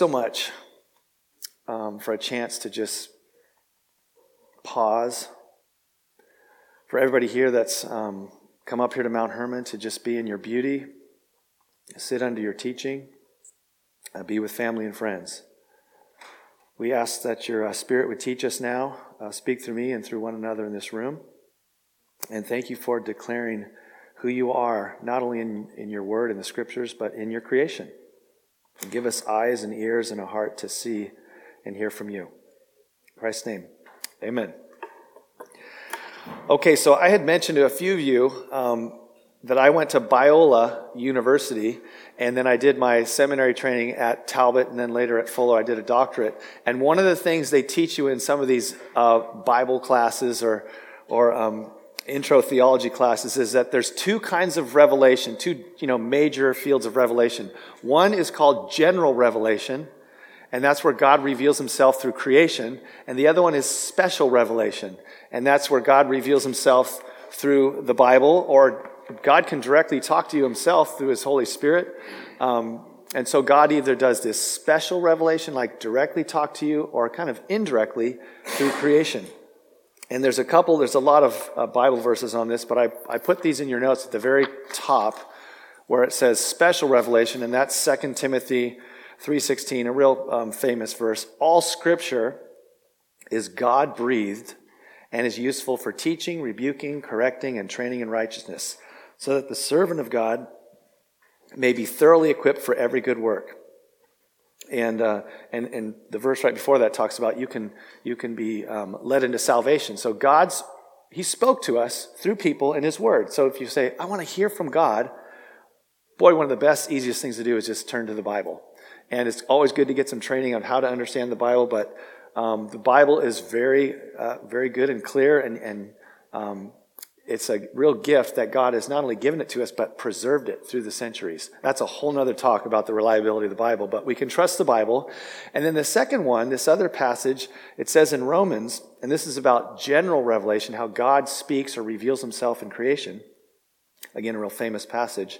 so much um, for a chance to just pause. For everybody here that's um, come up here to Mount Hermon to just be in your beauty, sit under your teaching, uh, be with family and friends. We ask that your uh, Spirit would teach us now, uh, speak through me and through one another in this room. And thank you for declaring who you are, not only in, in your word in the scriptures, but in your creation. And give us eyes and ears and a heart to see and hear from you. In Christ's name, amen. Okay, so I had mentioned to a few of you um, that I went to Biola University, and then I did my seminary training at Talbot, and then later at Fuller, I did a doctorate. And one of the things they teach you in some of these uh, Bible classes or, or um, intro theology classes is that there's two kinds of revelation, two you know major fields of revelation. One is called general revelation, and that's where God reveals himself through creation, and the other one is special revelation, and that's where God reveals himself through the Bible, or God can directly talk to you himself through his Holy Spirit. Um, and so God either does this special revelation, like directly talk to you, or kind of indirectly through creation. And there's a couple, there's a lot of uh, Bible verses on this, but I, I put these in your notes at the very top where it says special revelation, and that's 2 Timothy 3.16, a real um, famous verse. All scripture is God breathed and is useful for teaching, rebuking, correcting, and training in righteousness, so that the servant of God may be thoroughly equipped for every good work. And, uh, and, and the verse right before that talks about you can, you can be um, led into salvation. So God's, He spoke to us through people in His Word. So if you say, I want to hear from God, boy, one of the best, easiest things to do is just turn to the Bible. And it's always good to get some training on how to understand the Bible, but um, the Bible is very, uh, very good and clear, and, and um, it's a real gift that God has not only given it to us, but preserved it through the centuries. That's a whole nother talk about the reliability of the Bible, but we can trust the Bible. And then the second one, this other passage, it says in Romans, and this is about general revelation, how God speaks or reveals himself in creation. Again, a real famous passage.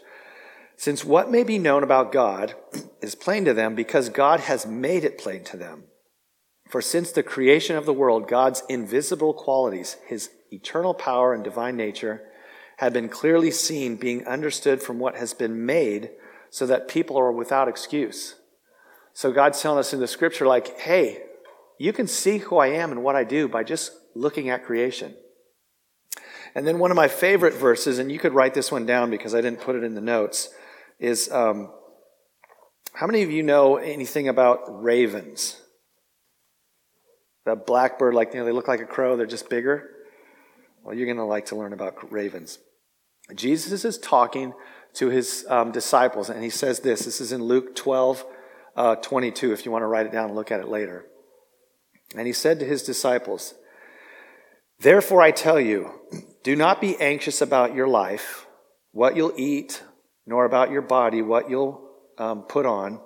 Since what may be known about God is plain to them because God has made it plain to them. For since the creation of the world, God's invisible qualities, his eternal power and divine nature, have been clearly seen, being understood from what has been made, so that people are without excuse. So God's telling us in the scripture, like, hey, you can see who I am and what I do by just looking at creation. And then one of my favorite verses, and you could write this one down because I didn't put it in the notes, is um, how many of you know anything about ravens? The blackbird, like, you know, they look like a crow, they're just bigger. Well, you're going to like to learn about ravens. Jesus is talking to his um, disciples, and he says this. This is in Luke 12, uh, 22, if you want to write it down and look at it later. And he said to his disciples, Therefore I tell you, do not be anxious about your life, what you'll eat, nor about your body, what you'll um, put on.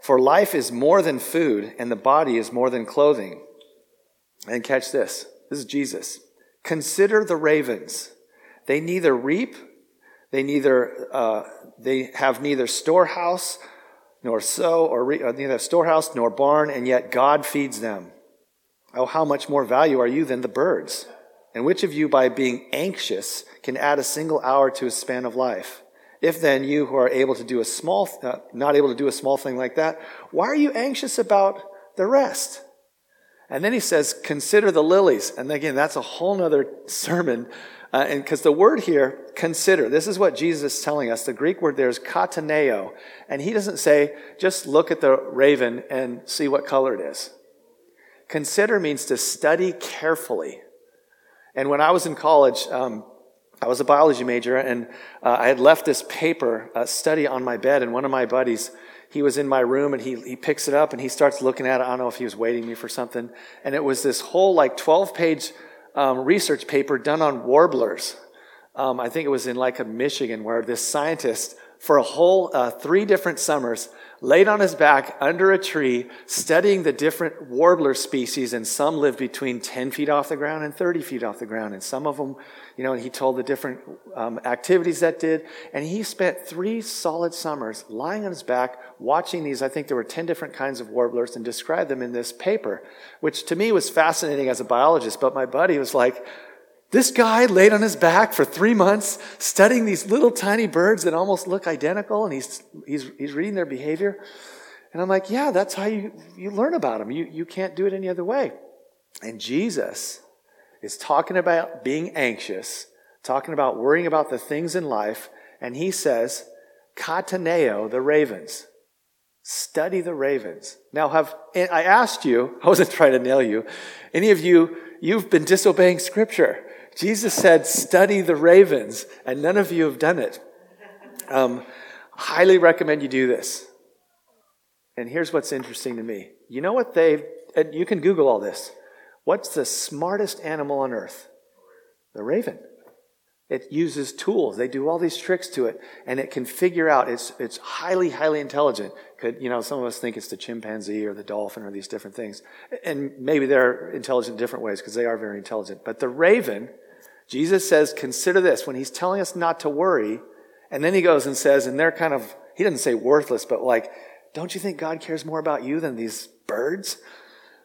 For life is more than food, and the body is more than clothing. And catch this this is Jesus. Consider the ravens. They neither reap, they neither uh, they have neither storehouse nor sow, or re- uh, neither storehouse nor barn, and yet God feeds them. Oh, how much more value are you than the birds? And which of you, by being anxious, can add a single hour to his span of life? If then you who are able to do a small, uh, not able to do a small thing like that, why are you anxious about the rest? And then he says, consider the lilies. And again, that's a whole nother sermon. Uh, and because the word here, consider, this is what Jesus is telling us. The Greek word there is kataneo. And he doesn't say, just look at the raven and see what color it is. Consider means to study carefully. And when I was in college, um, I was a biology major, and uh, I had left this paper uh, study on my bed, and one of my buddies, he was in my room, and he, he picks it up, and he starts looking at it. I don't know if he was waiting me for something. And it was this whole, like, 12-page um, research paper done on warblers. Um, I think it was in, like, a Michigan, where this scientist, for a whole uh, three different summers, laid on his back under a tree, studying the different warbler species, and some live between 10 feet off the ground and 30 feet off the ground. And some of them, you know, and he told the different um, activities that did. And he spent three solid summers lying on his back, watching these. I think there were 10 different kinds of warblers, and described them in this paper, which to me was fascinating as a biologist. But my buddy was like, this guy laid on his back for three months studying these little tiny birds that almost look identical, and he's, he's, he's reading their behavior. And I'm like, yeah, that's how you, you learn about them. You, you can't do it any other way. And Jesus is talking about being anxious, talking about worrying about the things in life, and he says, kataneo, the ravens. Study the ravens. Now, have I asked you, I wasn't trying to nail you, any of you, you've been disobeying scripture. Jesus said, study the ravens, and none of you have done it. Um, highly recommend you do this. And here's what's interesting to me. You know what they, and you can Google all this. What's the smartest animal on earth? The raven. It uses tools. They do all these tricks to it, and it can figure out. It's it's highly highly intelligent. Could you know? Some of us think it's the chimpanzee or the dolphin or these different things, and maybe they're intelligent in different ways because they are very intelligent. But the raven Jesus says, consider this when he's telling us not to worry. And then he goes and says, and they're kind of, he doesn't say worthless, but like, don't you think God cares more about you than these birds?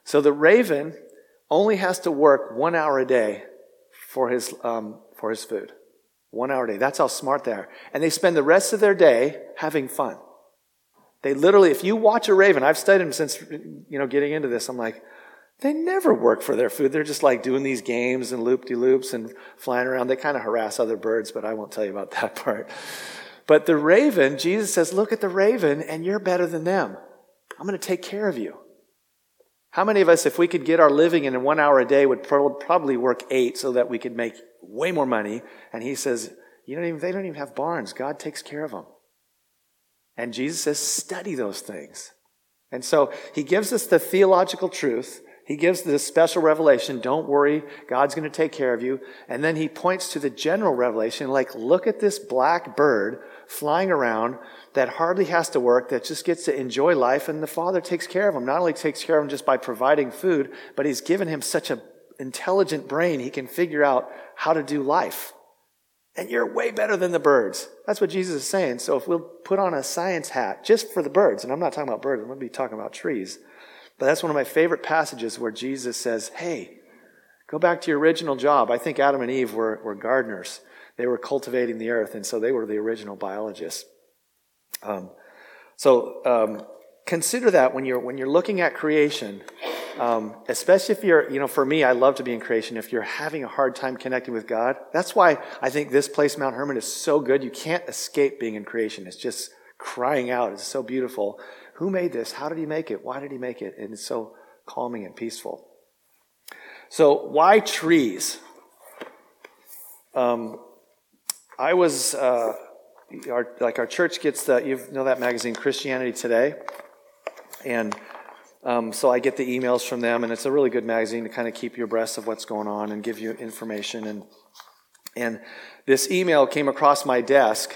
So the raven only has to work one hour a day for his, um, for his food. One hour a day. That's how smart they are. And they spend the rest of their day having fun. They literally, if you watch a raven, I've studied them since, you know, getting into this, I'm like, they never work for their food. They're just like doing these games and loop de loops and flying around. They kind of harass other birds, but I won't tell you about that part. But the raven, Jesus says, Look at the raven, and you're better than them. I'm going to take care of you. How many of us, if we could get our living in one hour a day, would probably work eight so that we could make way more money? And he says, you don't even, they don't even have barns. God takes care of them. And Jesus says, study those things. And so he gives us the theological truth he gives this special revelation don't worry, God's going to take care of you. And then he points to the general revelation like, look at this black bird flying around that hardly has to work, that just gets to enjoy life, and the Father takes care of him. Not only takes care of him just by providing food, but he's given him such an intelligent brain, he can figure out how to do life. And you're way better than the birds. That's what Jesus is saying. So if we'll put on a science hat just for the birds, and I'm not talking about birds, I'm going to be talking about trees but that's one of my favorite passages where Jesus says, Hey, go back to your original job. I think Adam and Eve were, were gardeners. They were cultivating the earth, and so they were the original biologists. Um, so um, consider that when you're when you're looking at creation, um, especially if you're you know for me, I love to be in creation. If you're having a hard time connecting with God, that's why I think this place, Mount Hermon, is so good. You can't escape being in creation. It's just crying out. It's so beautiful. Who made this? How did he make it? Why did he make it? And it's so calming and peaceful. So, why trees? Um, I was, uh, our, like our church gets the, you know that magazine, Christianity Today? And um, so I get the emails from them, and it's a really good magazine to kind of keep you abreast of what's going on and give you information. And, and this email came across my desk,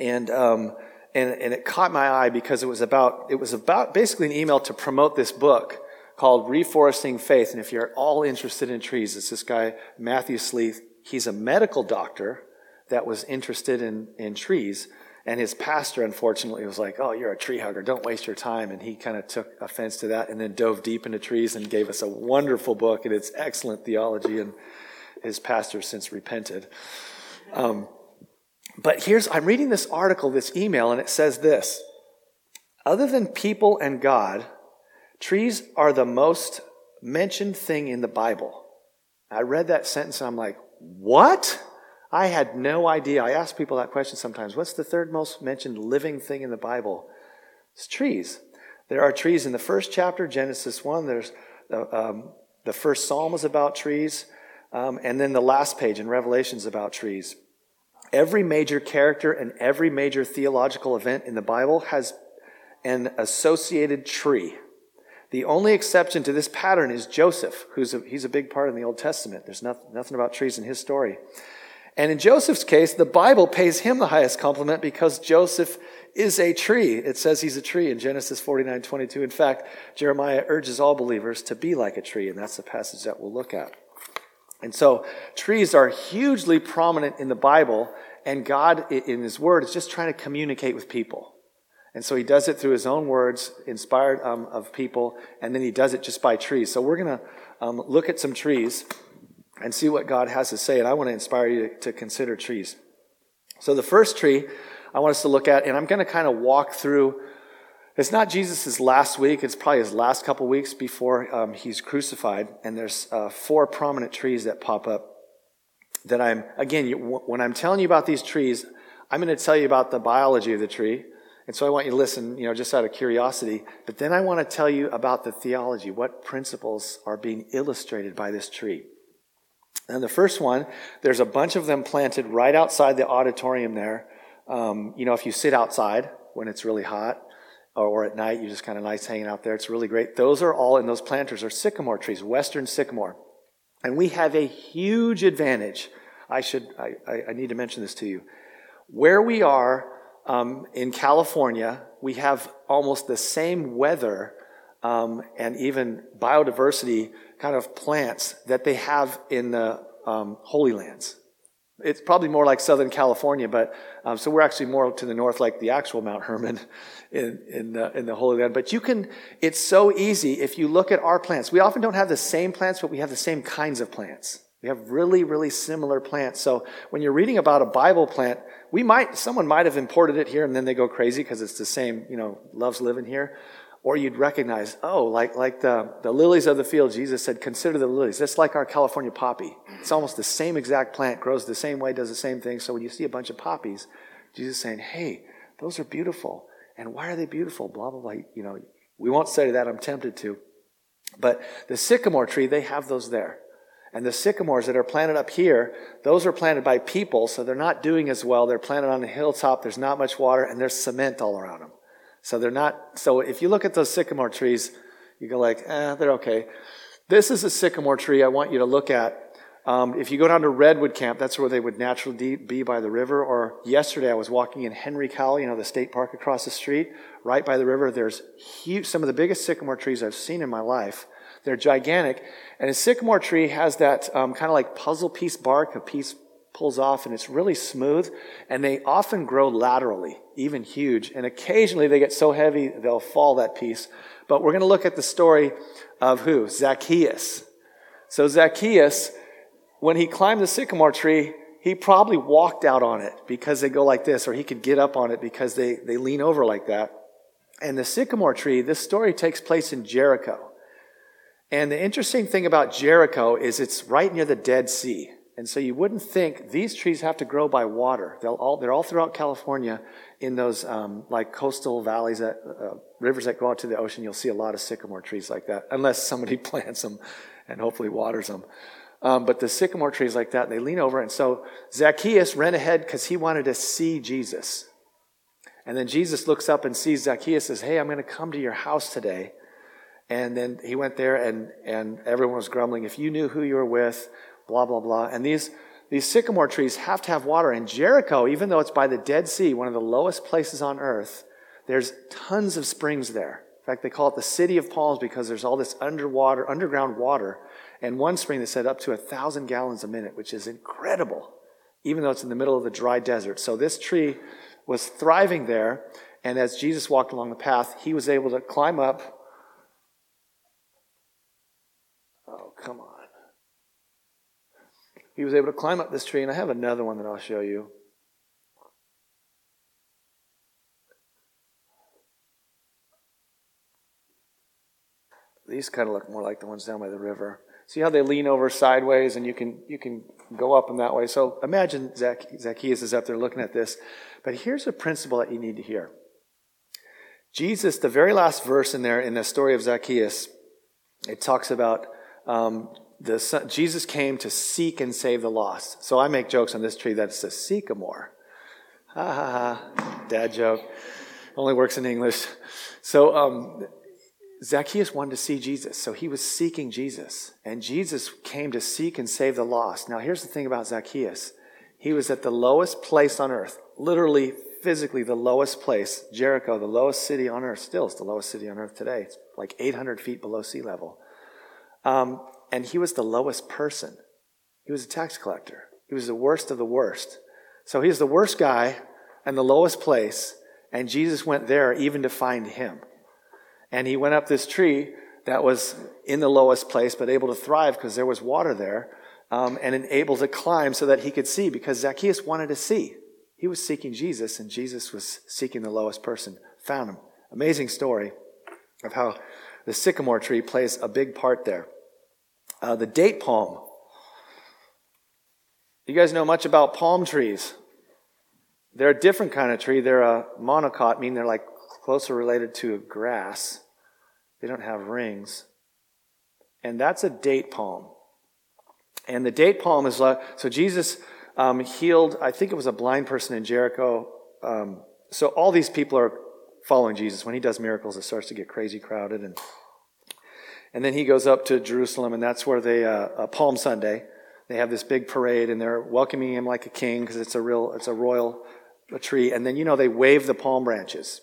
and um, and, and it caught my eye because it was about it was about basically an email to promote this book called Reforesting Faith. And if you're all interested in trees, it's this guy Matthew Sleeth. He's a medical doctor that was interested in in trees. And his pastor, unfortunately, was like, Oh, you're a tree hugger. Don't waste your time. And he kind of took offense to that and then dove deep into trees and gave us a wonderful book. And it's excellent theology. And his pastor since repented. Um, but here's, I'm reading this article, this email, and it says this Other than people and God, trees are the most mentioned thing in the Bible. I read that sentence and I'm like, what? I had no idea. I ask people that question sometimes. What's the third most mentioned living thing in the Bible? It's trees. There are trees in the first chapter, Genesis 1. There's the, um, the first psalm is about trees. Um, and then the last page in Revelation is about trees. Every major character and every major theological event in the Bible has an associated tree. The only exception to this pattern is Joseph, who's a, he's a big part in the Old Testament. There's nothing, nothing about trees in his story. And in Joseph's case, the Bible pays him the highest compliment because Joseph is a tree. It says he's a tree in Genesis 49 22. In fact, Jeremiah urges all believers to be like a tree, and that's the passage that we'll look at. And so, trees are hugely prominent in the Bible, and God, in His Word, is just trying to communicate with people. And so He does it through His own words, inspired um, of people, and then He does it just by trees. So, we're going to um, look at some trees and see what God has to say, and I want to inspire you to, to consider trees. So, the first tree I want us to look at, and I'm going to kind of walk through. It's not Jesus' last week, it's probably his last couple weeks before um, he's crucified. And there's uh, four prominent trees that pop up that I'm, again, you, when I'm telling you about these trees, I'm going to tell you about the biology of the tree. And so I want you to listen, you know, just out of curiosity. But then I want to tell you about the theology, what principles are being illustrated by this tree. And the first one, there's a bunch of them planted right outside the auditorium there. Um, you know, if you sit outside when it's really hot, or, at night, you're just kind of nice hanging out there. It's really great. Those are all, and those planters are sycamore trees, western sycamore. And we have a huge advantage. I should, I, I need to mention this to you. Where we are um, in California, we have almost the same weather um, and even biodiversity kind of plants that they have in the um, Holy Lands. It's probably more like Southern California, but um, so we're actually more to the north, like the actual Mount Hermon in in the, in the Holy Land. But you can. It's so easy if you look at our plants. We often don't have the same plants, but we have the same kinds of plants. We have really, really similar plants. So when you're reading about a Bible plant, we might someone might have imported it here, and then they go crazy because it's the same. You know, loves living here or you'd recognize, oh, like, like the, the lilies of the field, Jesus said, consider the lilies. That's like our California poppy. It's almost the same exact plant, grows the same way, does the same thing. So when you see a bunch of poppies, Jesus is saying, hey, those are beautiful. And why are they beautiful? Blah, blah, blah. You know, we won't say that. I'm tempted to. But the sycamore tree, they have those there. And the sycamores that are planted up here, those are planted by people, so they're not doing as well. They're planted on a hilltop, there's not much water, and there's cement all around them. So they're not, so if you look at those sycamore trees, you go like, eh, they're okay. This is a sycamore tree I want you to look at. Um, if you go down to Redwood Camp, that's where they would naturally be by the river. Or yesterday I was walking in Henry Cowell, you know, the state park across the street, right by the river. There's huge, some of the biggest sycamore trees I've seen in my life. They're gigantic. And a sycamore tree has that um, kind of like puzzle piece bark, a piece pulls off and it's really smooth. And they often grow laterally, even huge. And occasionally they get so heavy they'll fall that piece. But we're going to look at the story of who? Zacchaeus. So Zacchaeus, when he climbed the sycamore tree, he probably walked out on it because they go like this, or he could get up on it because they, they lean over like that. And the sycamore tree, this story takes place in Jericho. And the interesting thing about Jericho is it's right near the Dead Sea. And so you wouldn't think these trees have to grow by water. They'll all, they're all throughout California in those um, like coastal valleys, that, uh, rivers that go out to the ocean. You'll see a lot of sycamore trees like that, unless somebody plants them and hopefully waters them. Um, but the sycamore trees like that, they lean over. And so Zacchaeus ran ahead because he wanted to see Jesus. And then Jesus looks up and sees Zacchaeus says, Hey, I'm going to come to your house today. And then he went there and, and everyone was grumbling. If you knew who you were with, blah, blah, blah. And these, these sycamore trees have to have water. And Jericho, even though it's by the Dead Sea, one of the lowest places on earth, there's tons of springs there. In fact, they call it the city of palms because there's all this underwater, underground water. And one spring they said up to a thousand gallons a minute, which is incredible, even though it's in the middle of the dry desert. So this tree was thriving there. And as Jesus walked along the path, he was able to climb up. Oh, come on he was able to climb up this tree, and I have another one that I'll show you. These kind of look more like the ones down by the river. See how they lean over sideways, and you can you can go up in that way. So imagine Zac- Zacchaeus is up there looking at this. But here's a principle that you need to hear. Jesus, the very last verse in there in the story of Zacchaeus, it talks about um, the son, Jesus came to seek and save the lost. So I make jokes on this tree that it's a sycamore. Ha ha ha. Dad joke. Only works in English. So um, Zacchaeus wanted to see Jesus. So he was seeking Jesus. And Jesus came to seek and save the lost. Now here's the thing about Zacchaeus. He was at the lowest place on earth, literally physically the lowest place, Jericho, the lowest city on earth, still is the lowest city on earth today. It's like 800 feet below sea level. Um, and he was the lowest person. He was a tax collector. He was the worst of the worst. So he's the worst guy and the lowest place, and Jesus went there even to find him. And he went up this tree that was in the lowest place, but able to thrive because there was water there, um, and able to climb so that he could see because Zacchaeus wanted to see. He was seeking Jesus, and Jesus was seeking the lowest person, found him. Amazing story of how the sycamore tree plays a big part there. Uh, the date palm. You guys know much about palm trees? They're a different kind of tree. They're a monocot, meaning they're like closer related to grass. They don't have rings. And that's a date palm. And the date palm is like, so Jesus um, healed, I think it was a blind person in Jericho. Um, so all these people are following Jesus. When he does miracles, it starts to get crazy crowded. And, and then he goes up to Jerusalem, and that's where they, uh, uh, Palm Sunday, they have this big parade, and they're welcoming him like a king because it's a real, it's a royal tree. And then, you know, they wave the palm branches.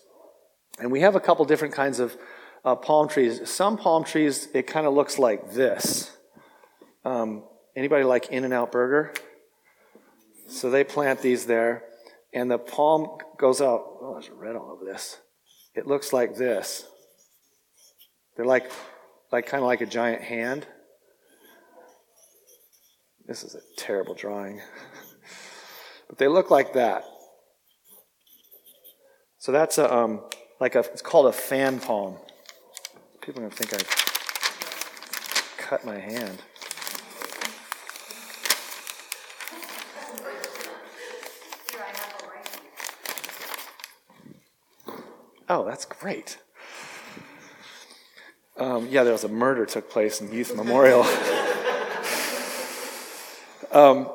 And we have a couple different kinds of uh, palm trees. Some palm trees, it kind of looks like this. Um, anybody like In-N-Out Burger? So they plant these there, and the palm goes out. Oh, there's red all over this. It looks like this. They're like, like kind of like a giant hand. This is a terrible drawing. but they look like that. So that's a, um, like a, it's called a fan palm. People are going to think I cut my hand. Oh, that's great. Um, yeah, there was a murder took place in Youth Memorial. um,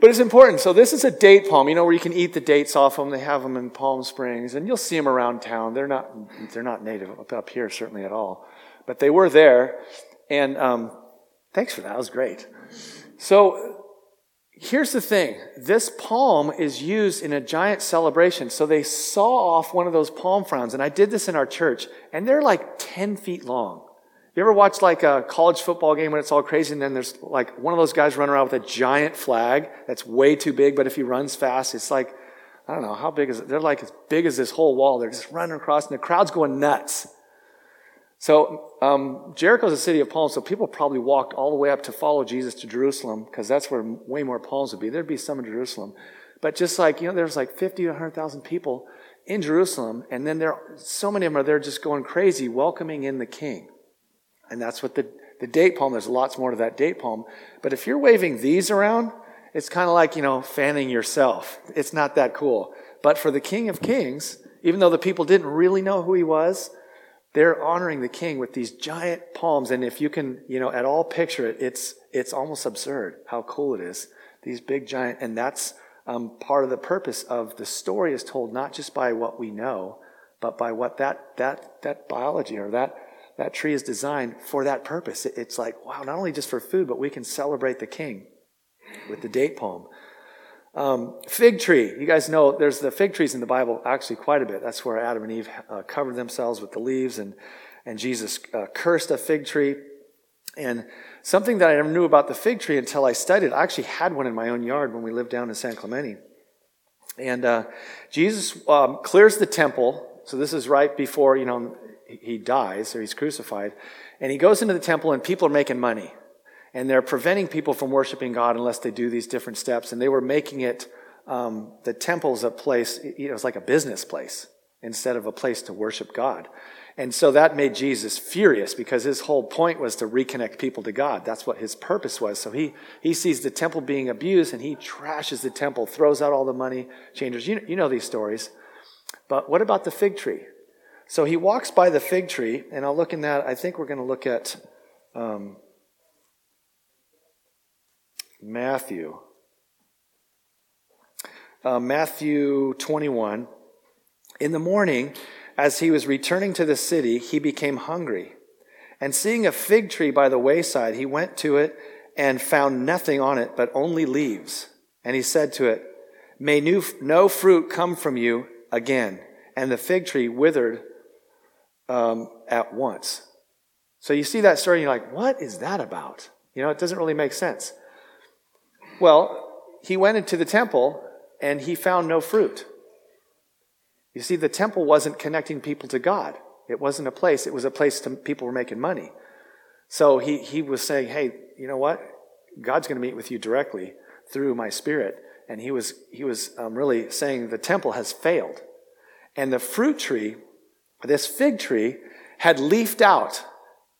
but it's important. So this is a date palm, you know, where you can eat the dates off them. They have them in Palm Springs, and you'll see them around town. They're not they're not native up here certainly at all, but they were there. And um, thanks for that. That was great. So here's the thing: this palm is used in a giant celebration. So they saw off one of those palm fronds, and I did this in our church, and they're like ten feet long. You ever watch like a college football game when it's all crazy and then there's like one of those guys running around with a giant flag that's way too big, but if he runs fast, it's like, I don't know, how big is it? They're like as big as this whole wall. They're just running across and the crowd's going nuts. So, um, is a city of palms, so people probably walked all the way up to follow Jesus to Jerusalem because that's where way more palms would be. There'd be some in Jerusalem. But just like, you know, there's like 50 to 100,000 people in Jerusalem, and then there, so many of them are there just going crazy, welcoming in the king. And that's what the, the date palm, there's lots more to that date palm. But if you're waving these around, it's kind of like, you know, fanning yourself. It's not that cool. But for the King of Kings, even though the people didn't really know who he was, they're honoring the king with these giant palms. And if you can, you know, at all picture it, it's, it's almost absurd how cool it is. These big giant, and that's um, part of the purpose of the story is told not just by what we know, but by what that, that, that biology or that that tree is designed for that purpose. It's like, wow, not only just for food, but we can celebrate the king with the date palm. Um, fig tree. You guys know there's the fig trees in the Bible actually quite a bit. That's where Adam and Eve uh, covered themselves with the leaves, and, and Jesus uh, cursed a fig tree. And something that I never knew about the fig tree until I studied, I actually had one in my own yard when we lived down in San Clemente. And uh, Jesus um, clears the temple. So this is right before, you know, he dies or he's crucified. And he goes into the temple and people are making money. And they're preventing people from worshiping God unless they do these different steps. And they were making it, um, the temple's a place, you know, it's like a business place instead of a place to worship God. And so that made Jesus furious because his whole point was to reconnect people to God. That's what his purpose was. So he, he sees the temple being abused and he trashes the temple, throws out all the money changers. You, you know these stories. But what about the fig tree? So he walks by the fig tree, and I'll look in that. I think we're going to look at um, Matthew. Uh, Matthew 21. In the morning, as he was returning to the city, he became hungry. And seeing a fig tree by the wayside, he went to it and found nothing on it but only leaves. And he said to it, May new, no fruit come from you again. And the fig tree withered um, at once. So you see that story, and you're like, what is that about? You know, it doesn't really make sense. Well, he went into the temple and he found no fruit. You see, the temple wasn't connecting people to God. It wasn't a place, it was a place to, people were making money. So he, he was saying, hey, you know what? God's going to meet with you directly through my spirit. And he was, he was um, really saying the temple has failed. And the fruit tree, this fig tree, had leafed out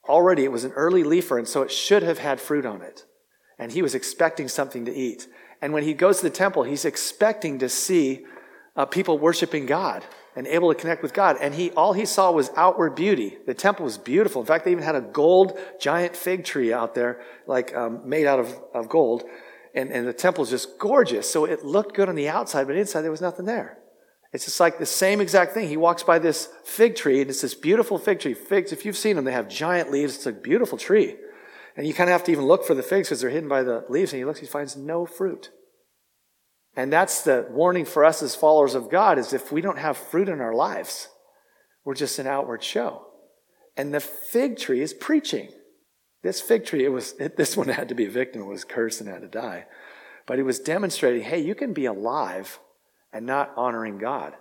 already. It was an early leafer, and so it should have had fruit on it. And he was expecting something to eat. And when he goes to the temple, he's expecting to see uh, people worshiping God and able to connect with God. And he, all he saw was outward beauty. The temple was beautiful. In fact, they even had a gold giant fig tree out there, like um, made out of, of gold. And, and the temple is just gorgeous. So it looked good on the outside, but inside there was nothing there. It's just like the same exact thing. He walks by this fig tree, and it's this beautiful fig tree. Figs, if you've seen them, they have giant leaves. It's a beautiful tree. And you kind of have to even look for the figs because they're hidden by the leaves. And he looks, he finds no fruit. And that's the warning for us as followers of God is if we don't have fruit in our lives, we're just an outward show. And the fig tree is preaching. This fig tree, it was, it, this one had to be a victim, it was cursed and had to die. But he was demonstrating, hey, you can be alive and not honoring God.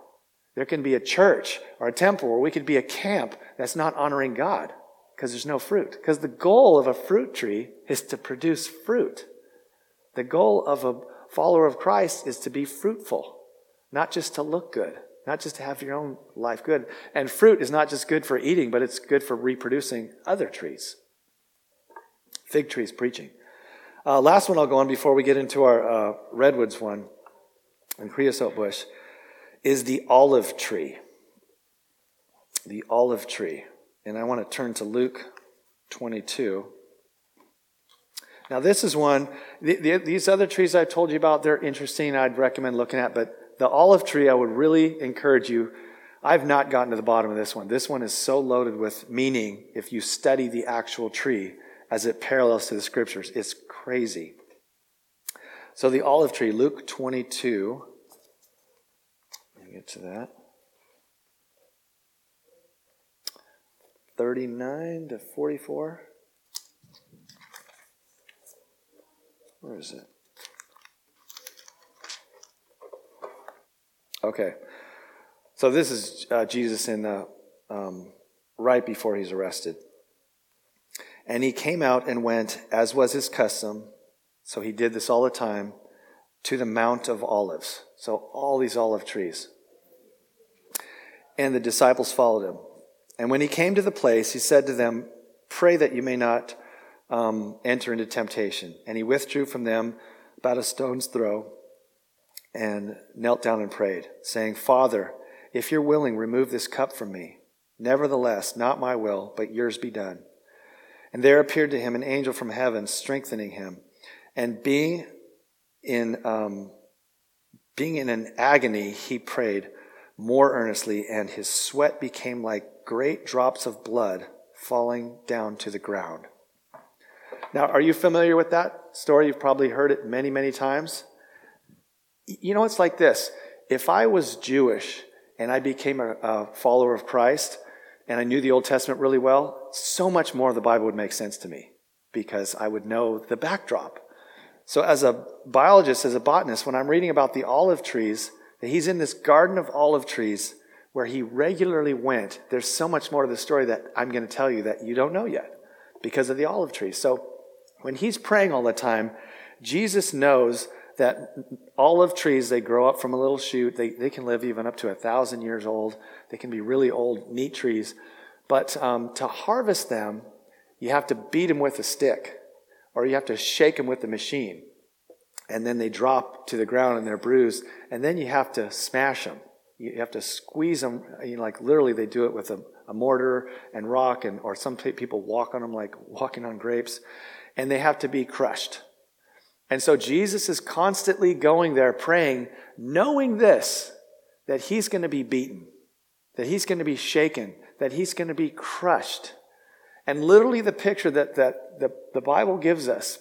There can be a church or a temple, or we could be a camp that's not honoring God because there's no fruit. Because the goal of a fruit tree is to produce fruit. The goal of a follower of Christ is to be fruitful, not just to look good, not just to have your own life good. And fruit is not just good for eating, but it's good for reproducing other trees. Fig trees preaching. Uh, last one I'll go on before we get into our uh, redwoods one and creosote bush is the olive tree. The olive tree. And I want to turn to Luke 22. Now, this is one, the, the, these other trees I've told you about, they're interesting. I'd recommend looking at, but the olive tree, I would really encourage you. I've not gotten to the bottom of this one. This one is so loaded with meaning if you study the actual tree as it parallels to the scriptures. It's crazy. So, the olive tree, Luke 22. Let me get to that. 39 to 44. Where is it? Okay. So this is uh, Jesus in the um, right before he's arrested. And he came out and went, as was his custom. So he did this all the time to the Mount of Olives. So all these olive trees. And the disciples followed him. And when he came to the place, he said to them, Pray that you may not um, enter into temptation. And he withdrew from them about a stone's throw and knelt down and prayed, saying, Father, if you're willing, remove this cup from me. Nevertheless, not my will, but yours be done. And there appeared to him an angel from heaven, strengthening him. And being in, um, being in an agony, he prayed more earnestly, and his sweat became like great drops of blood falling down to the ground. Now, are you familiar with that story? You've probably heard it many, many times. You know, it's like this if I was Jewish and I became a, a follower of Christ and I knew the Old Testament really well, so much more of the Bible would make sense to me because I would know the backdrop. So, as a biologist, as a botanist, when I'm reading about the olive trees, that he's in this garden of olive trees where he regularly went, there's so much more to the story that I'm going to tell you that you don't know yet because of the olive tree. So, when he's praying all the time, Jesus knows that olive trees, they grow up from a little shoot. They, they can live even up to a thousand years old. They can be really old, neat trees. But um, to harvest them, you have to beat them with a stick or you have to shake them with the machine. And then they drop to the ground and they're bruised. And then you have to smash them. You have to squeeze them. You know, like literally, they do it with a, a mortar and rock, and or some people walk on them like walking on grapes and they have to be crushed. And so Jesus is constantly going there praying, knowing this, that he's going to be beaten, that he's going to be shaken, that he's going to be crushed. And literally, the picture that, that the, the Bible gives us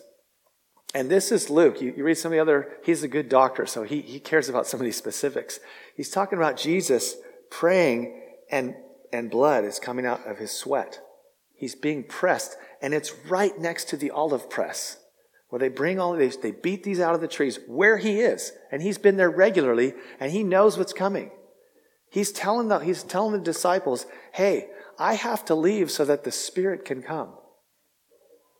And this is Luke. You, you, read some of the other, he's a good doctor, so he, he cares about some of these specifics. He's talking about Jesus praying and, and blood is coming out of his sweat. He's being pressed, and it's right next to the olive press where they bring all of these, they beat these out of the trees where he is. And he's been there regularly, and he knows what's coming. He's telling the, he's telling the disciples, hey, I have to leave so that the Spirit can come.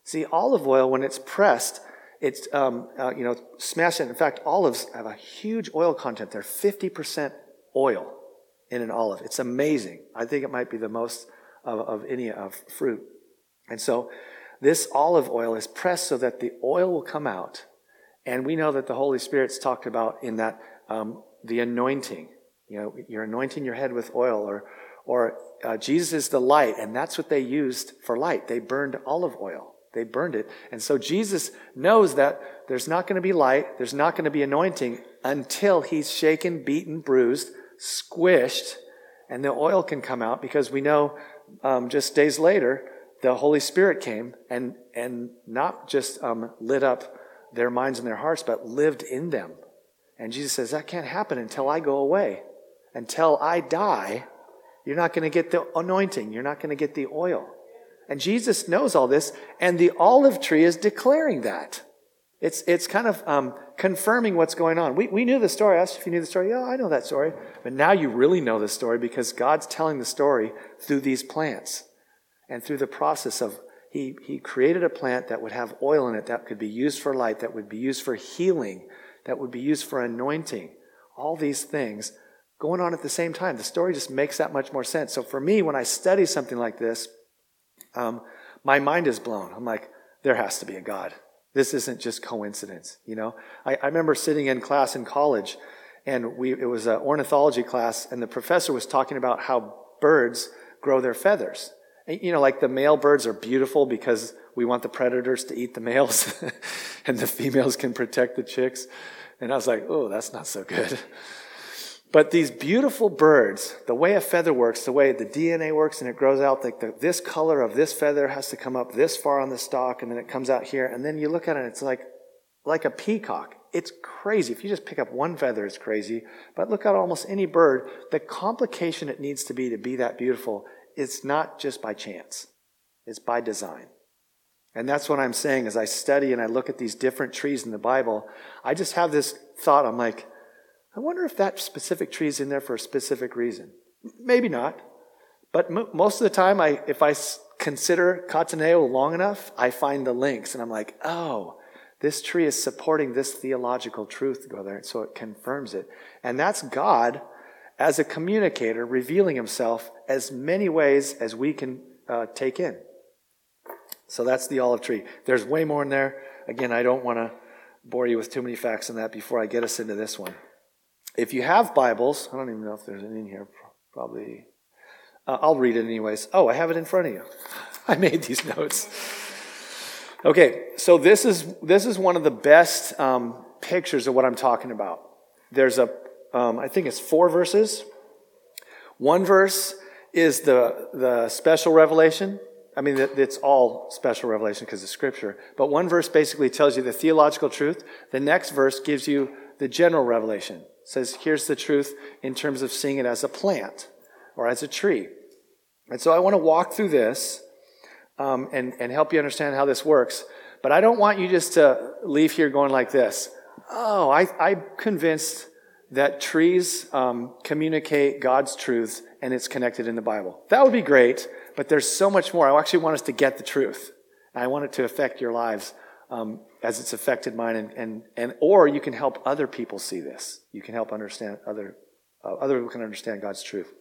See, olive oil, when it's pressed, it's, um, uh, you know, smashed In fact, olives have a huge oil content. They're 50% oil in an olive. It's amazing. I think it might be the most of, of any of fruit. And so this olive oil is pressed so that the oil will come out. And we know that the Holy Spirit's talked about in that um, the anointing. You know, you're anointing your head with oil, or, or uh, Jesus is the light, and that's what they used for light. They burned olive oil. They burned it. And so Jesus knows that there's not going to be light, there's not going to be anointing until he's shaken, beaten, bruised, squished, and the oil can come out because we know um, just days later, the Holy Spirit came and, and not just um, lit up their minds and their hearts, but lived in them. And Jesus says, That can't happen until I go away. Until I die, you're not going to get the anointing, you're not going to get the oil. And Jesus knows all this, and the olive tree is declaring that. It's, it's kind of um, confirming what's going on. We, we knew the story. I asked if you knew the story. Yeah, I know that story. But now you really know the story because God's telling the story through these plants and through the process of he, he created a plant that would have oil in it that could be used for light, that would be used for healing, that would be used for anointing. All these things going on at the same time. The story just makes that much more sense. So for me, when I study something like this, um, my mind is blown. I'm like, there has to be a God. This isn't just coincidence, you know. I, I remember sitting in class in college, and we it was an ornithology class, and the professor was talking about how birds grow their feathers. You know, like the male birds are beautiful because we want the predators to eat the males and the females can protect the chicks. And I was like, oh, that's not so good. But these beautiful birds, the way a feather works, the way the DNA works and it grows out, like the, this color of this feather has to come up this far on the stalk and then it comes out here. And then you look at it, it's like, like a peacock. It's crazy. If you just pick up one feather, it's crazy. But look at almost any bird, the complication it needs to be to be that beautiful it's not just by chance, it's by design. And that's what I'm saying as I study and I look at these different trees in the Bible. I just have this thought I'm like, I wonder if that specific tree is in there for a specific reason. Maybe not. But m- most of the time, I, if I s- consider kataneo long enough, I find the links and I'm like, oh, this tree is supporting this theological truth go there. So it confirms it. And that's God as a communicator, revealing himself as many ways as we can uh, take in. So that's the olive tree. There's way more in there. Again, I don't want to bore you with too many facts on that before I get us into this one. If you have Bibles, I don't even know if there's any in here. Probably. Uh, I'll read it anyways. Oh, I have it in front of you. I made these notes. Okay, so this is this is one of the best um, pictures of what I'm talking about. There's a um, I think it's four verses. One verse is the, the special revelation. I mean, it's all special revelation because of scripture. But one verse basically tells you the theological truth. The next verse gives you the general revelation. Says, here's the truth in terms of seeing it as a plant or as a tree. And so I want to walk through this um, and, and help you understand how this works. But I don't want you just to leave here going like this. Oh, I, I'm convinced that trees um, communicate God's truth and it's connected in the Bible. That would be great, but there's so much more. I actually want us to get the truth. I want it to affect your lives um, as it's affected mine, and, and, and or you can help other people see this. You can help understand other uh, other people can understand God's truth.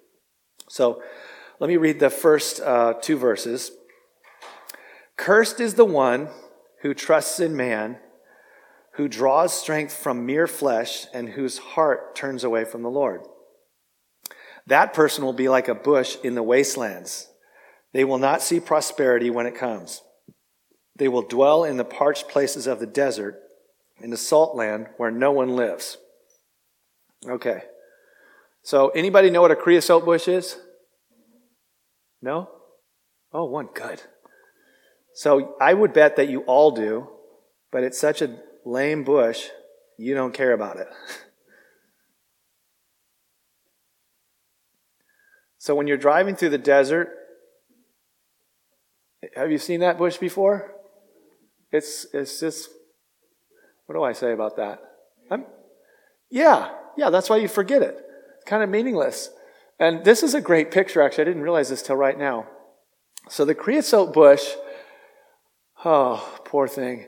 So, let me read the first uh, two verses. Cursed is the one who trusts in man who draws strength from mere flesh and whose heart turns away from the Lord. That person will be like a bush in the wastelands. They will not see prosperity when it comes. They will dwell in the parched places of the desert, in the salt land where no one lives. Okay. So, anybody know what a creosote bush is? No? Oh, one. Good. So, I would bet that you all do but it's such a lame bush, you don't care about it. so when you're driving through the desert, have you seen that bush before? It's, it's just, what do I say about that? I'm, yeah, yeah, that's why you forget it. It's kind of meaningless. And this is a great picture, actually. I didn't realize this till right now. So the creosote bush, oh, poor thing.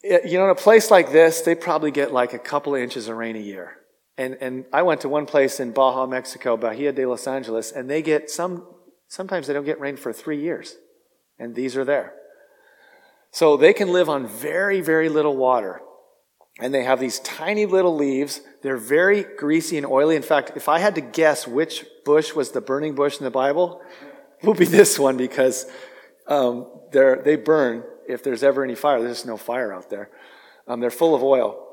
It, you know, in a place like this, they probably get like a couple of inches of rain a year. And, and I went to one place in Baja, Mexico, Bahia de Los Angeles, and they get some, sometimes they don't get rain for three years. And these are there. So they can live on very, very little water. And they have these tiny little leaves. They're very greasy and oily. In fact, if I had to guess which bush was the burning bush in the Bible, it would be this one because um, they burn if there's ever any fire. There's no fire out there. Um, they're full of oil.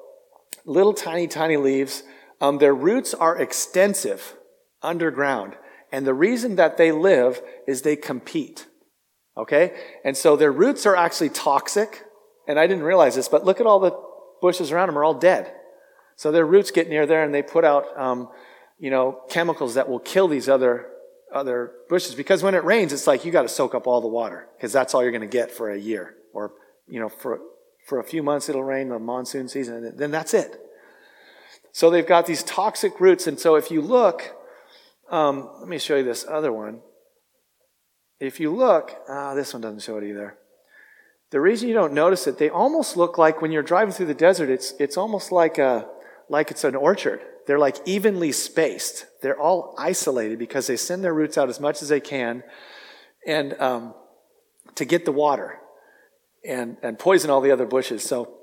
Little tiny, tiny leaves. Um, their roots are extensive underground. And the reason that they live is they compete. Okay? And so their roots are actually toxic. And I didn't realize this, but look at all the bushes around them are all dead. So their roots get near there and they put out, um, you know, chemicals that will kill these other, other bushes. Because when it rains, it's like you got to soak up all the water because that's all you're going to get for a year. Or, you know, for, for a few months it'll rain the monsoon season and then that's it. So they've got these toxic roots. And so if you look, um, let me show you this other one. If you look, ah, this one doesn't show it either. The reason you don't notice it, they almost look like when you're driving through the desert, it's, it's almost like, a, like it's an orchard. They're like evenly spaced. They're all isolated because they send their roots out as much as they can and um, to get the water and, and poison all the other bushes. So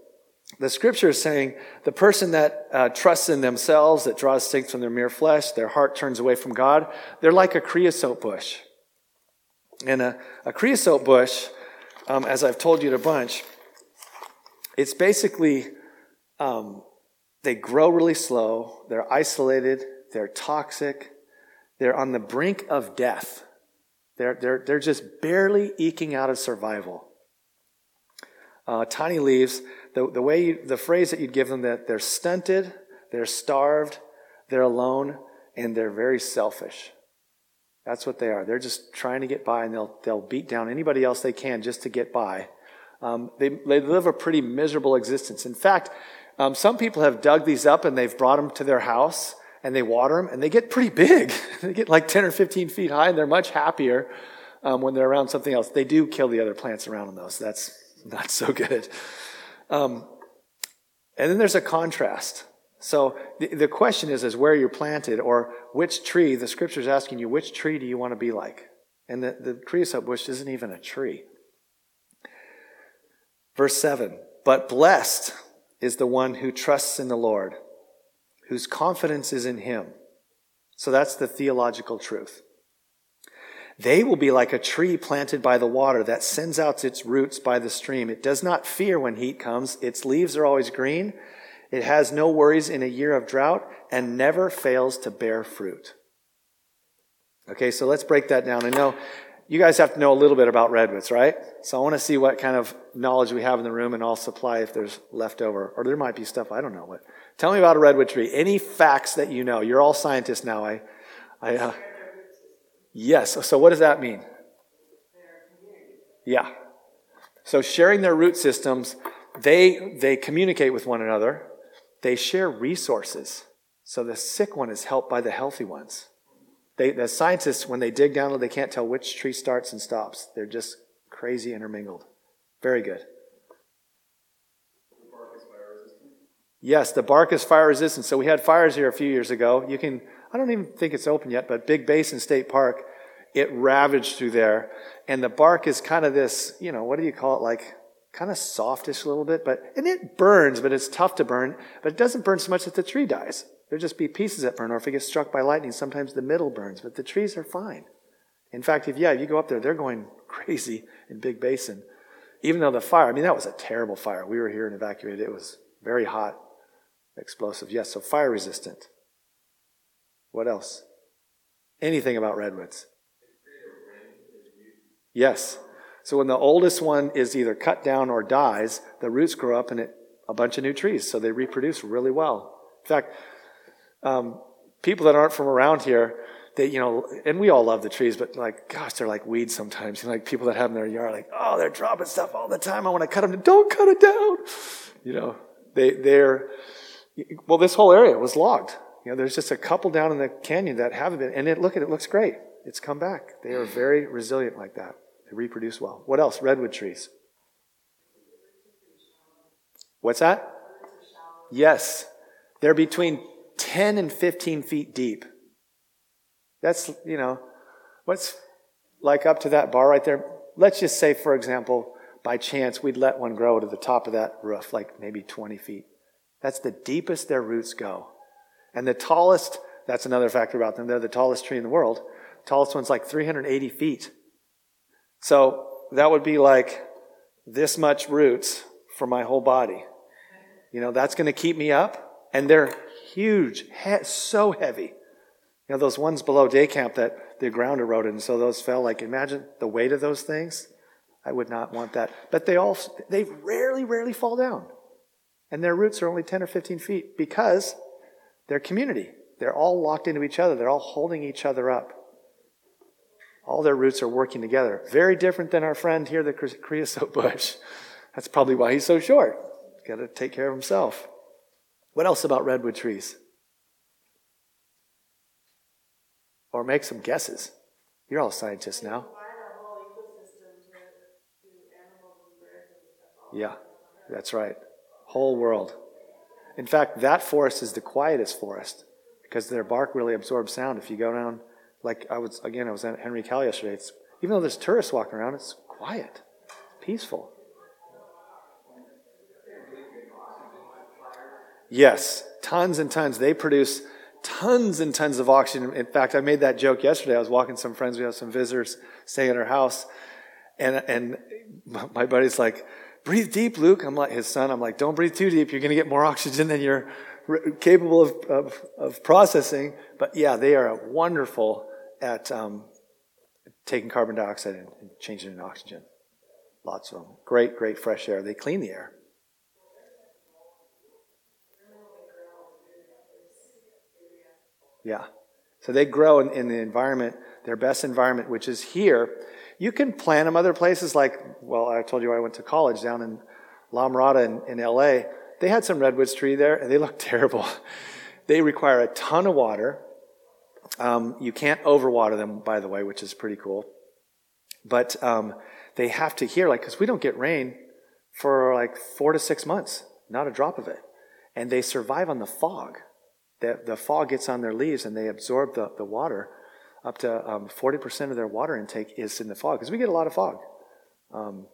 the scripture is saying the person that uh, trusts in themselves, that draws strength from their mere flesh, their heart turns away from God, they're like a creosote bush. And a, a creosote bush, um, as I've told you a bunch, it's basically um, they grow really slow, they're isolated, they're toxic, they're on the brink of death. They're, they're, they're just barely eking out of survival. Uh, tiny leaves, the, the way you, the phrase that you'd give them that they're stunted, they're starved, they're alone, and they're very selfish. That's what they are. They're just trying to get by, and they'll they'll beat down anybody else they can just to get by. Um, they they live a pretty miserable existence. In fact, um, some people have dug these up and they've brought them to their house and they water them, and they get pretty big. they get like ten or fifteen feet high, and they're much happier um, when they're around something else. They do kill the other plants around them, though, so that's not so good. Um, and then there's a contrast. So the, the question is, is where you're planted or which tree, the scripture's asking you, which tree do you want to be like? And the, the creosote bush isn't even a tree. Verse 7 But blessed is the one who trusts in the Lord, whose confidence is in him. So that's the theological truth. They will be like a tree planted by the water that sends out its roots by the stream. It does not fear when heat comes. Its leaves are always green. It has no worries in a year of drought and never fails to bear fruit. Okay, so let's break that down. I know you guys have to know a little bit about redwoods, right? So I want to see what kind of knowledge we have in the room and I'll supply if there's leftover. Or there might be stuff I don't know. what. tell me about a redwood tree. Any facts that you know. You're all scientists now. I, I, uh, yes. So what does that mean? Yeah. So sharing their root systems, they, they communicate with one another. They share resources. So the sick one is helped by the healthy ones. They, the scientists, when they dig down, they can't tell which tree starts and stops. They're just crazy intermingled. Very good. Yes, the bark is fire resistant. So we had fires here a few years ago. You can, I don't even think it's open yet, but Big Basin State Park, it ravaged through there. And the bark is kind of this, you know, what do you call it? Like kind of softish a little bit, but, and it burns, but it's tough to burn, but it doesn't burn so much that the tree dies. There'll just be pieces that burn, or if it gets struck by lightning, sometimes the middle burns, but the trees are fine. In fact, if, yeah, if you go up there, they're going crazy in Big Basin. Even though the fire, I mean, that was a terrible fire. We were here and evacuated. It was very hot, explosive. Yes, so fire resistant. What else? Anything about redwoods? Yes. So when the oldest one is either cut down or dies, the roots grow up and it, a bunch of new trees. So they reproduce really well. In fact, um, people that aren't from around here, they, you know, and we all love the trees, but like, gosh, they're like weeds sometimes. You know, like people that have them in their yard, like, oh, they're dropping stuff all the time. I want to cut them. Don't cut it down. You know, they, they're, well, this whole area was logged. You know, there's just a couple down in the canyon that haven't been, and it, look at it, it, looks great. It's come back. They are very resilient like that. They reproduce well. What else? Redwood trees. What's that? Yes. They're between 10 and 15 feet deep. That's, you know, what's like up to that bar right there? Let's just say, for example, by chance, we'd let one grow to the top of that roof, like maybe 20 feet. That's the deepest their roots go. And the tallest, that's another factor about them, they're the tallest tree in the world. The tallest one's like 380 feet. So that would be like this much roots for my whole body. You know, that's going to keep me up. And they're huge, he- so heavy. You know, those ones below day camp that the ground eroded, and so those fell. Like, imagine the weight of those things. I would not want that. But they all, they rarely, rarely fall down. And their roots are only 10 or 15 feet because they're community. They're all locked into each other. They're all holding each other up. All their roots are working together. Very different than our friend here, the creosote bush. That's probably why he's so short. He's got to take care of himself. What else about redwood trees? Or make some guesses. You're all scientists now. Yeah, that's right. Whole world. In fact, that forest is the quietest forest because their bark really absorbs sound. If you go down like I was again, I was at Henry Cowell yesterday. It's, even though there's tourists walking around, it's quiet, peaceful. Yes, tons and tons. They produce tons and tons of oxygen. In fact, I made that joke yesterday. I was walking some friends. We have some visitors staying at our house, and and my buddy's like, "Breathe deep, Luke." I'm like his son. I'm like, "Don't breathe too deep. You're going to get more oxygen than you're capable of, of, of processing." But yeah, they are a wonderful at um, taking carbon dioxide and, changing it into oxygen. Lots of them. Great, great fresh air. They clean the air. Yeah. So they grow in, in, the environment, their best environment, which is here. You can plant them other places like, well, I told you I went to college down in La Mirada in, in LA. They had some redwoods tree there and they look terrible. they require a ton of water. Um, you can't overwater them, by the way, which is pretty cool. But um, they have to hear, like, because we don't get rain for like four to six months, not a drop of it. And they survive on the fog. The, the fog gets on their leaves and they absorb the, the water. Up to um, 40% of their water intake is in the fog, because we get a lot of fog. Um,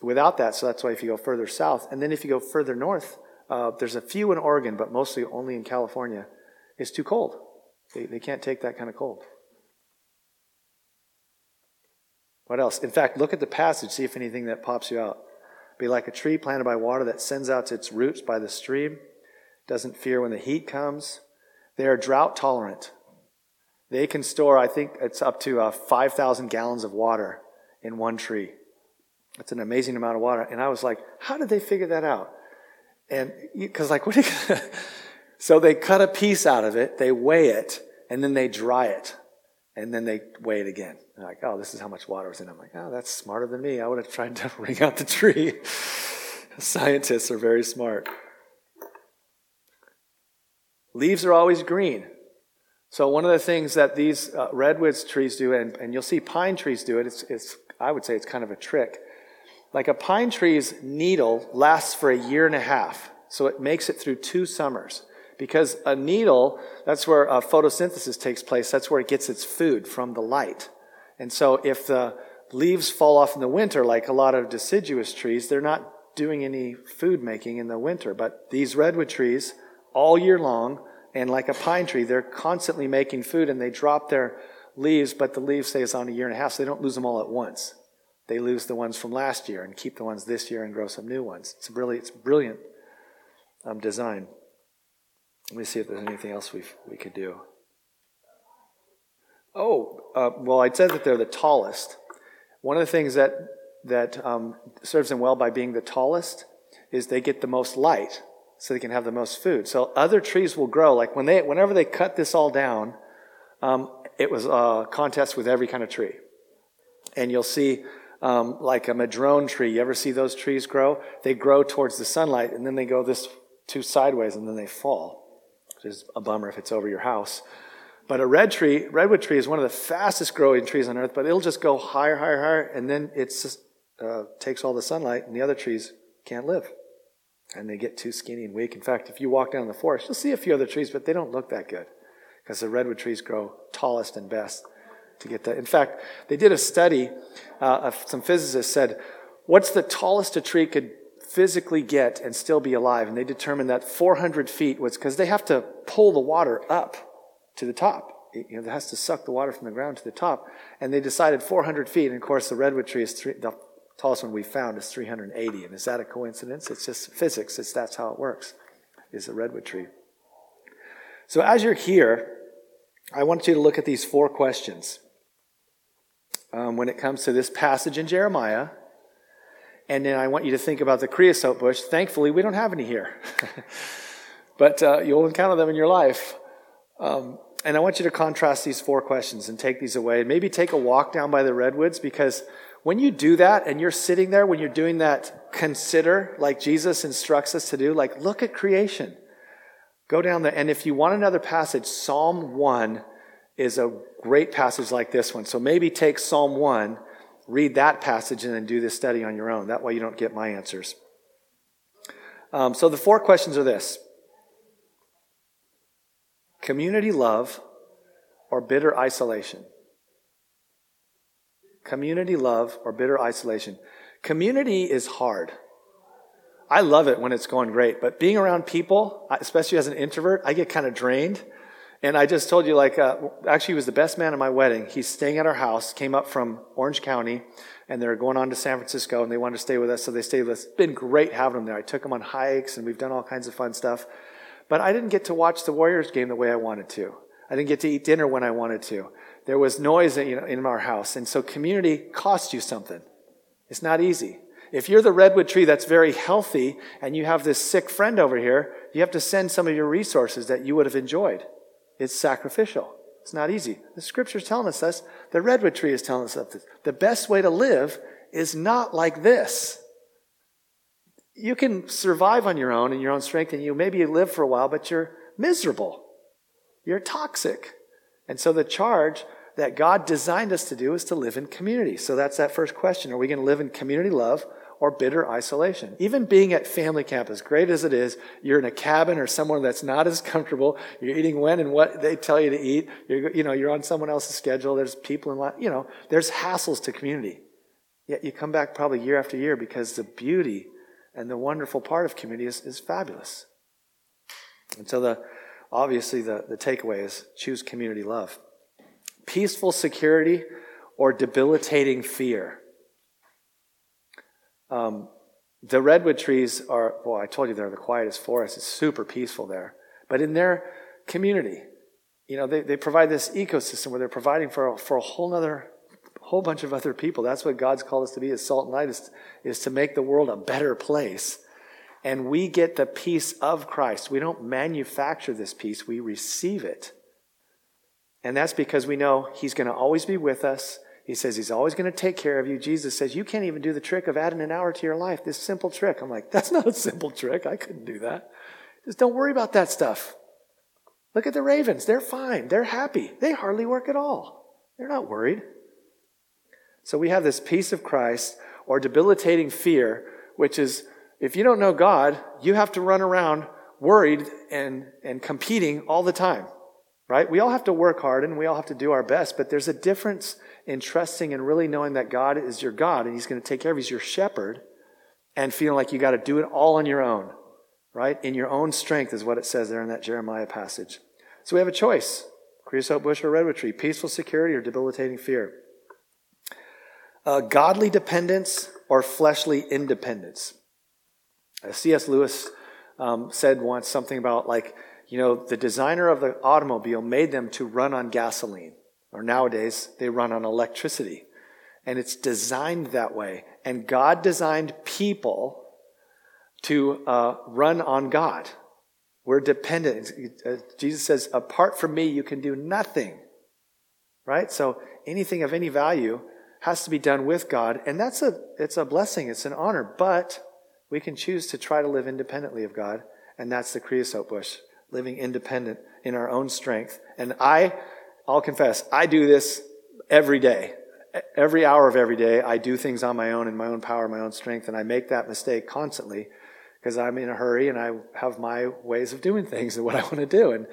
without that, so that's why if you go further south, and then if you go further north, uh, there's a few in Oregon, but mostly only in California, it's too cold. They, they can't take that kind of cold. What else? In fact, look at the passage, see if anything that pops you out. Be like a tree planted by water that sends out its roots by the stream, doesn't fear when the heat comes. They are drought tolerant. They can store, I think it's up to uh, 5,000 gallons of water in one tree. That's an amazing amount of water. And I was like, how did they figure that out? And because, like, what so they cut a piece out of it, they weigh it, and then they dry it. And then they weigh it again. They're like, oh, this is how much water was in. It. I'm like, oh, that's smarter than me. I would have tried to wring out the tree. Scientists are very smart. Leaves are always green. So one of the things that these uh, redwoods trees do, and, and you'll see pine trees do it, it's, it's, I would say it's kind of a trick. Like a pine tree's needle lasts for a year and a half. So it makes it through two summers. Because a needle, that's where uh, photosynthesis takes place. That's where it gets its food from the light. And so if the leaves fall off in the winter, like a lot of deciduous trees, they're not doing any food making in the winter. But these redwood trees, all year long, and like a pine tree, they're constantly making food and they drop their leaves, but the leaves stays on a year and a half, so they don't lose them all at once. They lose the ones from last year and keep the ones this year and grow some new ones. It's brilliant, it's brilliant um, design. Let me see if there's anything else we we could do. Oh, uh, well, I'd said that they're the tallest. One of the things that that um, serves them well by being the tallest is they get the most light so they can have the most food. So other trees will grow. Like when they, whenever they cut this all down, um, it was a contest with every kind of tree. And you'll see um, like a madrone tree. You ever see those trees grow? They grow towards the sunlight and then they go this two sideways and then they fall, is a bummer if it's over your house. But a red tree, redwood tree, is one of the fastest growing trees on earth, but it'll just go higher, higher, higher, and then it uh, takes all the sunlight, and the other trees can't live. And they get too skinny and weak. In fact, if you walk down the forest, you'll see a few other trees, but they don't look that good because the redwood trees grow tallest and best to get that. In fact, they did a study, uh, some physicists said, what's the tallest a tree could physically get and still be alive? And they determined that 400 feet was because they have to pull the water up to the top. It, you know, it has to suck the water from the ground to the top. And they decided 400 feet. And of course, the redwood tree is three, the tallest one we found is 380. And is that a coincidence? It's just physics. It's that's how it works. Is a redwood tree. So as you're here, I want you to look at these four questions um, when it comes to this passage in Jeremiah. And then I want you to think about the creosote bush. Thankfully, we don't have any here. but uh, you'll encounter them in your life. Um, and I want you to contrast these four questions and take these away and maybe take a walk down by the redwoods because when you do that and you're sitting there, when you're doing that, consider like Jesus instructs us to do, like look at creation. Go down there. And if you want another passage, Psalm 1 is a great passage like this one. So maybe take Psalm 1, read that passage, and then do this study on your own. That way you don't get my answers. Um, so the four questions are this community love or bitter isolation? Community love or bitter isolation? Community is hard. I love it when it's going great, but being around people, especially as an introvert, I get kind of drained. And I just told you, like, uh, actually, he was the best man at my wedding. He's staying at our house, came up from Orange County, and they're going on to San Francisco, and they wanted to stay with us, so they stayed with us. It's been great having them there. I took them on hikes, and we've done all kinds of fun stuff. But I didn't get to watch the Warriors game the way I wanted to. I didn't get to eat dinner when I wanted to. There was noise you know, in our house. And so community costs you something. It's not easy. If you're the redwood tree that's very healthy and you have this sick friend over here, you have to send some of your resources that you would have enjoyed. It's sacrificial. It's not easy. The scripture's telling us this. The redwood tree is telling us this. The best way to live is not like this you can survive on your own and your own strength, and you maybe live for a while, but you're miserable. You're toxic. And so the charge that God designed us to do is to live in community. So that's that first question. Are we going to live in community love or bitter isolation? Even being at family camp, as great as it is, you're in a cabin or somewhere that's not as comfortable. You're eating when and what they tell you to eat. You're, you know, you're on someone else's schedule. There's people in, life, you know, there's hassles to community. Yet you come back probably year after year because the beauty and the wonderful part of community is, is fabulous. And so the obviously the, the takeaway is choose community love. Peaceful security or debilitating fear. Um, the redwood trees are, well, I told you they're the quietest forest. It's super peaceful there. But in their community, you know, they, they provide this ecosystem where they're providing for a, for a whole other whole bunch of other people. That's what God's called us to be as salt and light, is, is to make the world a better place. And we get the peace of Christ. We don't manufacture this peace, we receive it. And that's because we know He's going to always be with us. He says He's always going to take care of you. Jesus says, You can't even do the trick of adding an hour to your life, this simple trick. I'm like, That's not a simple trick. I couldn't do that. Just don't worry about that stuff. Look at the ravens. They're fine. They're happy. They hardly work at all. They're not worried. So we have this peace of Christ or debilitating fear, which is if you don't know God, you have to run around worried and, and competing all the time, right? We all have to work hard and we all have to do our best, but there's a difference in trusting and really knowing that God is your God and He's going to take care of you. He's your shepherd and feeling like you got to do it all on your own, right? In your own strength is what it says there in that Jeremiah passage. So we have a choice creosote bush or redwood tree, peaceful security or debilitating fear uh, godly dependence or fleshly independence. Uh, C.S. Lewis um, said once something about like, you know, the designer of the automobile made them to run on gasoline, or nowadays they run on electricity. and it's designed that way. And God designed people to uh, run on God. We're dependent. Uh, Jesus says, apart from me, you can do nothing. Right? So anything of any value has to be done with God, and that's a it's a blessing, it's an honor, but we can choose to try to live independently of God, and that's the creosote bush, living independent in our own strength. And I, I'll confess, I do this every day. Every hour of every day, I do things on my own in my own power, my own strength, and I make that mistake constantly because I'm in a hurry and I have my ways of doing things and what I want to do. And,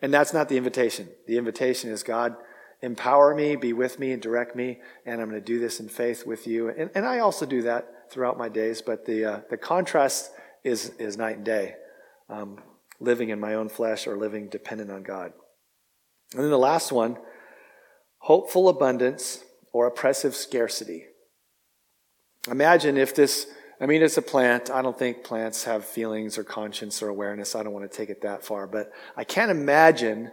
and that's not the invitation. The invitation is God, empower me, be with me, and direct me, and I'm going to do this in faith with you. And, and I also do that throughout my days, but the, uh, the contrast is, is night and day. Um, living in my own flesh or living dependent on God. And then the last one hopeful abundance or oppressive scarcity. Imagine if this, I mean, it's a plant. I don't think plants have feelings or conscience or awareness. I don't want to take it that far, but I can't imagine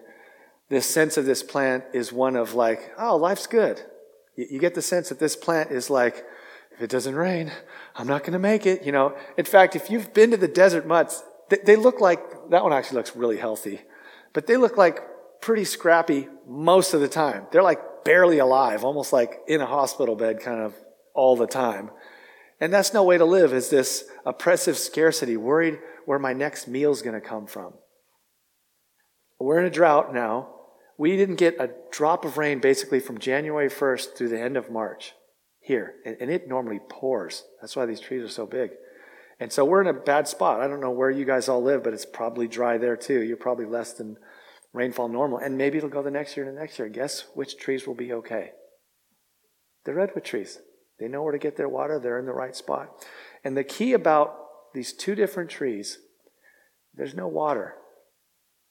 this sense of this plant is one of like, oh, life's good. You get the sense that this plant is like, if it doesn't rain, I'm not going to make it. You know, in fact, if you've been to the desert mutts, they look like, that one actually looks really healthy, but they look like pretty scrappy most of the time. They're like barely alive, almost like in a hospital bed kind of all the time. And that's no way to live, is this oppressive scarcity, worried where my next meal's going to come from. We're in a drought now. We didn't get a drop of rain basically from January 1st through the end of March here. And, it normally pours. That's why these trees are so big. And so we're in a bad spot. I don't know where you guys all live, but it's probably dry there too. You're probably less than rainfall normal. And maybe it'll go the next year and the next year. Guess which trees will be okay? The redwood trees. They know where to get their water, they're in the right spot. And the key about these two different trees, there's no water.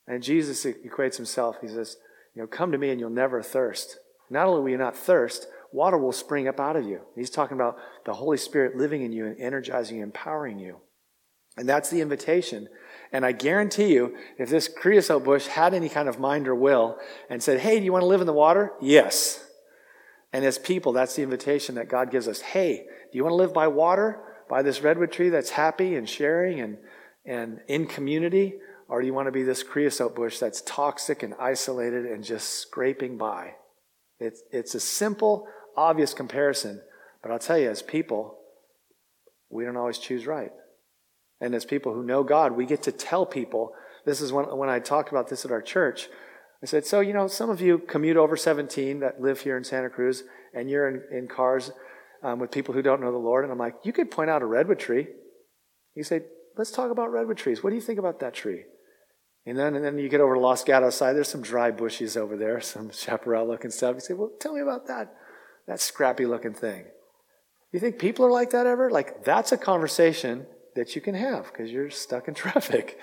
And Jesus equates himself, he says, You know, come to me and you'll never thirst. Not only will you not thirst, water will spring up out of you. He's talking about the Holy Spirit living in you and energizing, and empowering you. And that's the invitation. And I guarantee you, if this creosote bush had any kind of mind or will and said, Hey, do you want to live in the water? Yes. And as people, that's the invitation that God gives us. Hey, do you want to live by water? By this redwood tree that's happy and sharing and, and in community? Or do you want to be this creosote bush that's toxic and isolated and just scraping by? It's, it's a simple obvious comparison, but I'll tell you, as people, we don't always choose right. And as people who know God, we get to tell people this is when, when I talked about this at our church. I said, So, you know, some of you commute over 17 that live here in Santa Cruz, and you're in, in cars um, with people who don't know the Lord. And I'm like, You could point out a redwood tree. You say, Let's talk about redwood trees. What do you think about that tree? And then, and then you get over to Los Gatos side, there's some dry bushes over there, some chaparral looking stuff. You say, Well, tell me about that. That scrappy looking thing. You think people are like that ever? Like, that's a conversation that you can have because you're stuck in traffic.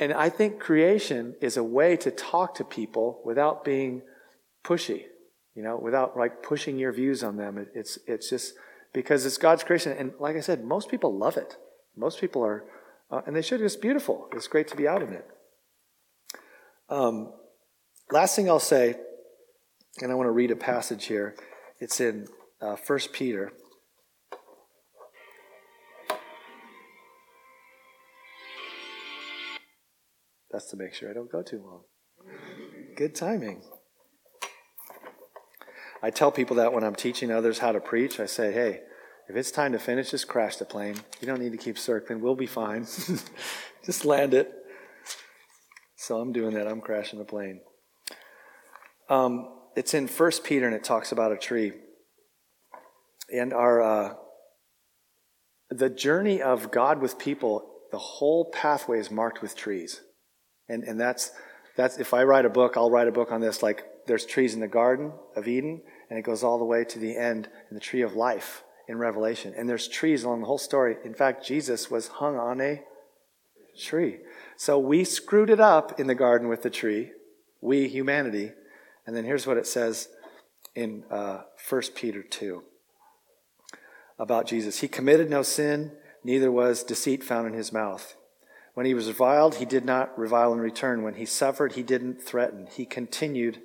And I think creation is a way to talk to people without being pushy, you know, without like pushing your views on them. It's, it's just because it's God's creation. And like I said, most people love it. Most people are, uh, and they should. It's beautiful. It's great to be out in it. Um, last thing I'll say, and I want to read a passage here. It's in uh, 1 Peter. That's to make sure I don't go too long. Good timing. I tell people that when I'm teaching others how to preach, I say, hey, if it's time to finish, just crash the plane. You don't need to keep circling. We'll be fine. just land it. So I'm doing that. I'm crashing the plane. Um, it's in First Peter and it talks about a tree. And our uh, the journey of God with people, the whole pathway is marked with trees. And and that's that's if I write a book, I'll write a book on this like there's trees in the garden of Eden and it goes all the way to the end in the tree of life in Revelation. And there's trees along the whole story. In fact, Jesus was hung on a tree. So we screwed it up in the garden with the tree, we humanity, and then here's what it says in uh, 1 Peter 2 about Jesus. He committed no sin, neither was deceit found in his mouth. When he was reviled, he did not revile in return. When he suffered, he didn't threaten. He continued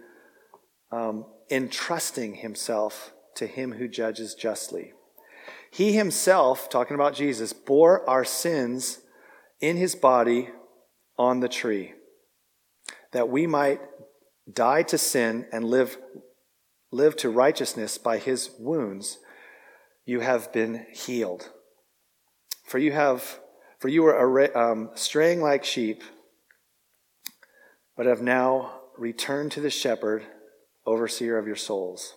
um, entrusting himself to him who judges justly. He himself, talking about Jesus, bore our sins in his body on the tree, that we might die to sin and live, live to righteousness by his wounds. You have been healed. For you have, for you were um, straying like sheep, but have now returned to the shepherd, overseer of your souls.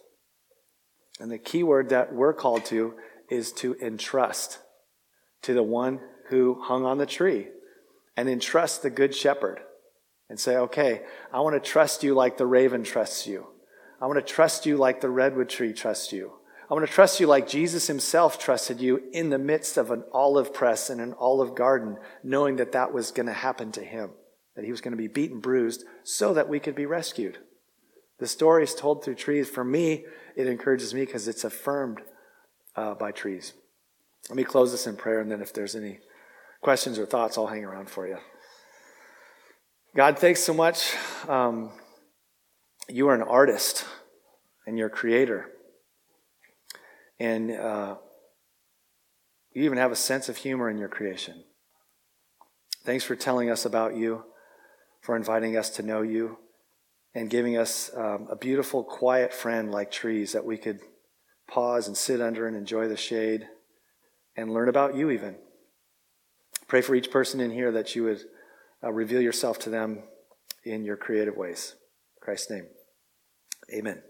And the key word that we're called to is to entrust to the one who hung on the tree and entrust the good shepherd and say, okay, I want to trust you like the raven trusts you. I want to trust you like the redwood tree trusts you. I want to trust you like Jesus himself trusted you in the midst of an olive press and an olive garden, knowing that that was going to happen to him, that he was going to be beaten, bruised, so that we could be rescued. The story is told through trees. For me, it encourages me because it's affirmed uh, by trees. Let me close this in prayer, and then if there's any questions or thoughts, I'll hang around for you. God, thanks so much. Um, you are an artist and you're a creator. And uh, you even have a sense of humor in your creation. Thanks for telling us about you, for inviting us to know you, and giving us um, a beautiful, quiet friend like trees that we could pause and sit under and enjoy the shade and learn about you, even. Pray for each person in here that you would uh, reveal yourself to them in your creative ways. In Christ's name, amen.